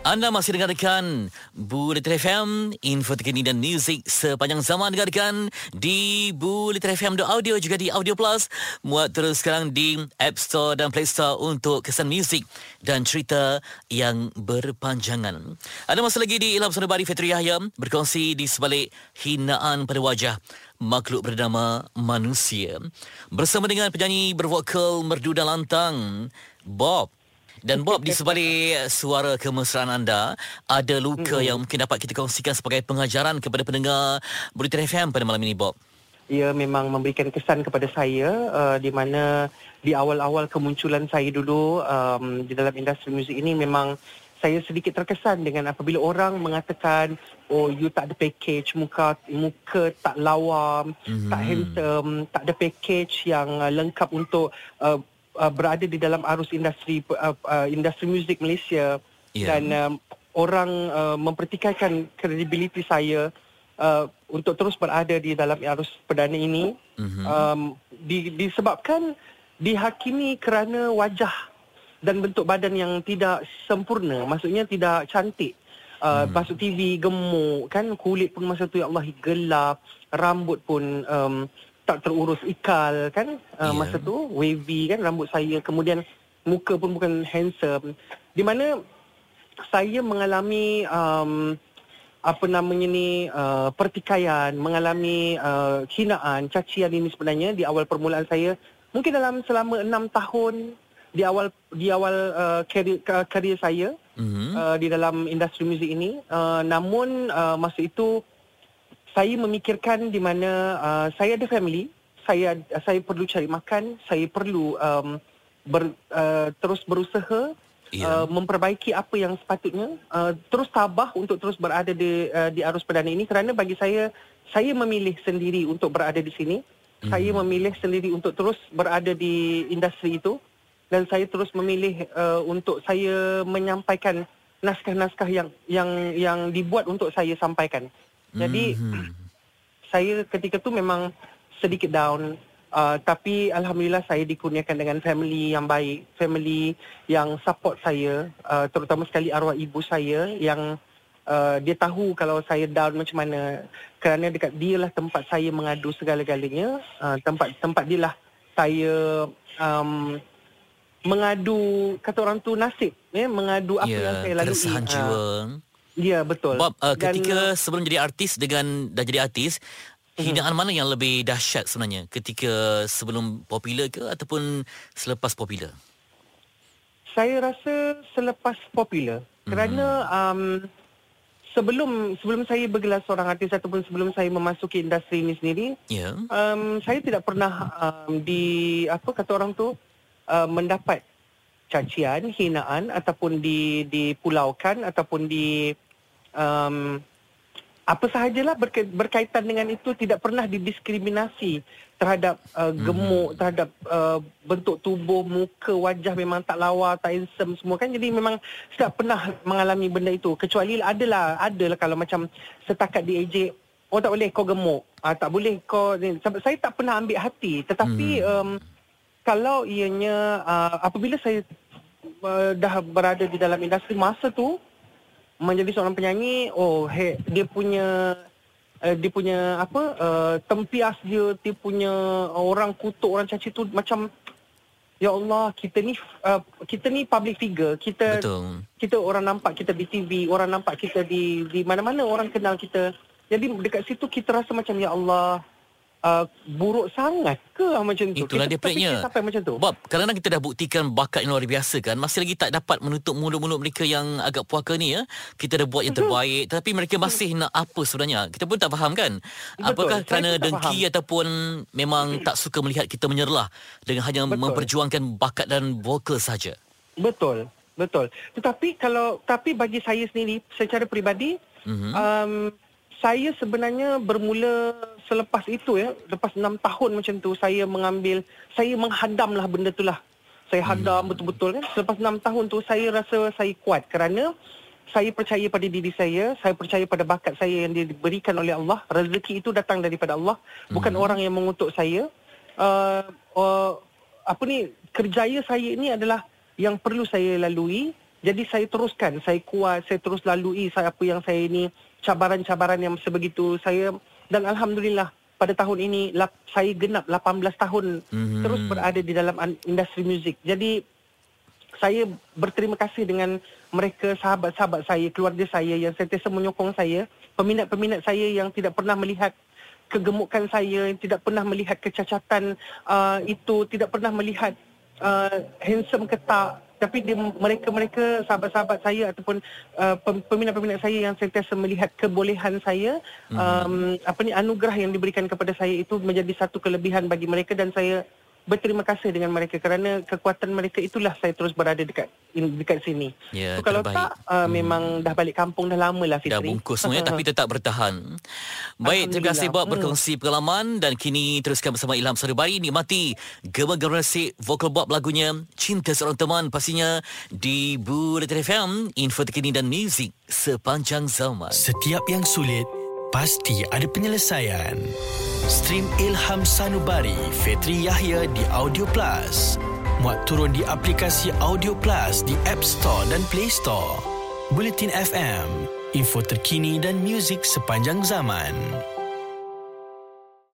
Anda masih dengarkan Bulletin FM, info terkini dan muzik sepanjang zaman dengarkan di Bulletin FM audio juga di Audio Plus. Muat terus sekarang di App Store dan Play Store untuk kesan muzik dan cerita yang berpanjangan. Anda masih lagi di Ilham Sonobari Fitri Yahya berkongsi di sebalik hinaan pada wajah makhluk bernama manusia. Bersama dengan penyanyi bervokal merdu dan lantang, Bob dan Bob di sebalik suara kemesraan anda ada luka hmm. yang mungkin dapat kita kongsikan sebagai pengajaran kepada pendengar Bulletin FM pada malam ini Bob. Ia memang memberikan kesan kepada saya uh, di mana di awal-awal kemunculan saya dulu um, di dalam industri muzik ini memang saya sedikit terkesan dengan apabila orang mengatakan oh you tak ada package muka muka tak lawa mm-hmm. tak handsome tak ada package yang uh, lengkap untuk uh, uh, berada di dalam arus industri uh, uh, industri muzik Malaysia yeah. dan um, orang uh, mempertikaikan kredibiliti saya uh, untuk terus berada di dalam arus perdana ini mm-hmm. um, di, disebabkan dihakimi kerana wajah dan bentuk badan yang tidak sempurna maksudnya tidak cantik uh, hmm. masuk TV gemuk kan kulit pun masa tu ya Allah gelap rambut pun um, tak terurus ikal kan? Uh, yeah. masa tu wavy kan rambut saya. Kemudian muka pun bukan handsome. Di mana saya mengalami um, apa namanya ni uh, pertikaian mengalami uh, hinaan cacian ini sebenarnya di awal permulaan saya. Mungkin dalam selama enam tahun di awal di awal uh, career, career saya mm-hmm. uh, di dalam industri muzik ini. Uh, namun uh, masa itu saya memikirkan di mana uh, saya ada family, saya saya perlu cari makan, saya perlu um, ber, uh, terus berusaha yeah. uh, memperbaiki apa yang sepatutnya, uh, terus tabah untuk terus berada di uh, di arus perdana ini kerana bagi saya saya memilih sendiri untuk berada di sini. Mm. Saya memilih sendiri untuk terus berada di industri itu dan saya terus memilih uh, untuk saya menyampaikan naskah-naskah yang yang yang dibuat untuk saya sampaikan. Jadi mm-hmm. saya ketika tu memang sedikit down uh, tapi alhamdulillah saya dikurniakan dengan family yang baik, family yang support saya uh, terutama sekali arwah ibu saya yang uh, dia tahu kalau saya down macam mana kerana dekat dia lah tempat saya mengadu segala-galanya, uh, tempat tempat dia lah saya um, mengadu kata orang tu nasib ya mengadu apa yeah, yang saya lalui. Ya, jiwa. Uh, Ya betul. Bob, uh, ketika Dan, sebelum jadi artis dengan dah jadi artis, uh-huh. hinaan mana yang lebih dahsyat sebenarnya? Ketika sebelum popular ke ataupun selepas popular? Saya rasa selepas popular. Uh-huh. Kerana um, sebelum sebelum saya bergelar seorang artis ataupun sebelum saya memasuki industri ini sendiri, yeah. um, saya tidak pernah um, di apa kata orang tu uh, mendapat cacian, hinaan ataupun di dipulaukan ataupun di um, apa sahajalah berkaitan dengan itu tidak pernah didiskriminasi terhadap uh, gemuk, mm-hmm. terhadap uh, bentuk tubuh, muka, wajah memang tak lawa, tak handsome semua kan. Jadi memang tidak pernah mengalami benda itu. Kecuali adalah, adalah kalau macam setakat di AJ, oh tak boleh kau gemuk. Uh, tak boleh kau... Saya tak pernah ambil hati. Tetapi... Mm-hmm. Um, kalau ianya uh, apabila saya uh, dah berada di dalam industri masa tu menjadi seorang penyanyi oh he, dia punya uh, dia punya apa uh, tempias dia dia punya orang kutuk orang caci tu macam ya Allah kita ni uh, kita ni public figure kita Betul. kita orang nampak kita di TV orang nampak kita di di mana-mana orang kenal kita jadi dekat situ kita rasa macam ya Allah uh, buruk sangat ke ah, macam tu? Itulah kita dia peliknya. Sampai macam tu. Bob, kadang-kadang kita dah buktikan bakat yang luar biasa kan, masih lagi tak dapat menutup mulut-mulut mereka yang agak puaka ni ya. Kita dah buat yang terbaik, mm-hmm. tapi mereka masih nak apa sebenarnya? Kita pun tak faham kan? Betul. Apakah kerana dengki faham. ataupun memang tak suka melihat kita menyerlah dengan hanya Betul. memperjuangkan bakat dan vokal saja? Betul. Betul. Tetapi kalau tapi bagi saya sendiri secara peribadi mm-hmm. um, saya sebenarnya bermula selepas itu ya, lepas enam tahun macam tu saya mengambil, saya menghadamlah benda tu lah. Saya hadam hmm. betul-betul kan. Selepas enam tahun tu saya rasa saya kuat kerana saya percaya pada diri saya, saya percaya pada bakat saya yang diberikan oleh Allah. Rezeki itu datang daripada Allah, bukan hmm. orang yang mengutuk saya. uh, uh, apa ni kerjaya saya ini adalah yang perlu saya lalui. Jadi saya teruskan, saya kuat, saya terus lalui saya apa yang saya ini cabaran-cabaran yang sebegitu saya dan alhamdulillah pada tahun ini lap, saya genap 18 tahun mm-hmm. terus berada di dalam industri muzik. Jadi saya berterima kasih dengan mereka sahabat-sahabat saya, keluarga saya yang sentiasa menyokong saya, peminat-peminat saya yang tidak pernah melihat kegemukan saya, yang tidak pernah melihat kecacatan uh, itu, tidak pernah melihat uh, handsome ke tak, tapi dia, mereka-mereka sahabat-sahabat saya ataupun uh, peminat-peminat saya yang sentiasa melihat kebolehan saya mm-hmm. um, apa ni anugerah yang diberikan kepada saya itu menjadi satu kelebihan bagi mereka dan saya berterima kasih dengan mereka kerana kekuatan mereka itulah saya terus berada dekat dekat sini. Ya, so, kalau tak uh, hmm. memang dah balik kampung dah lama lah Fitri. Dah bungkus semuanya tapi tetap bertahan. Baik, terima kasih buat hmm. berkongsi pengalaman dan kini teruskan bersama Ilham Saribari nikmati gema-gema resik vokal Bob lagunya Cinta Seorang Teman pastinya di Bullet FM info terkini dan muzik sepanjang zaman. Setiap yang sulit pasti ada penyelesaian. Stream Ilham Sanubari Fetri Yahya di Audio Plus. Muat turun di aplikasi Audio Plus di App Store dan Play Store. Bulletin FM, info terkini dan muzik sepanjang zaman.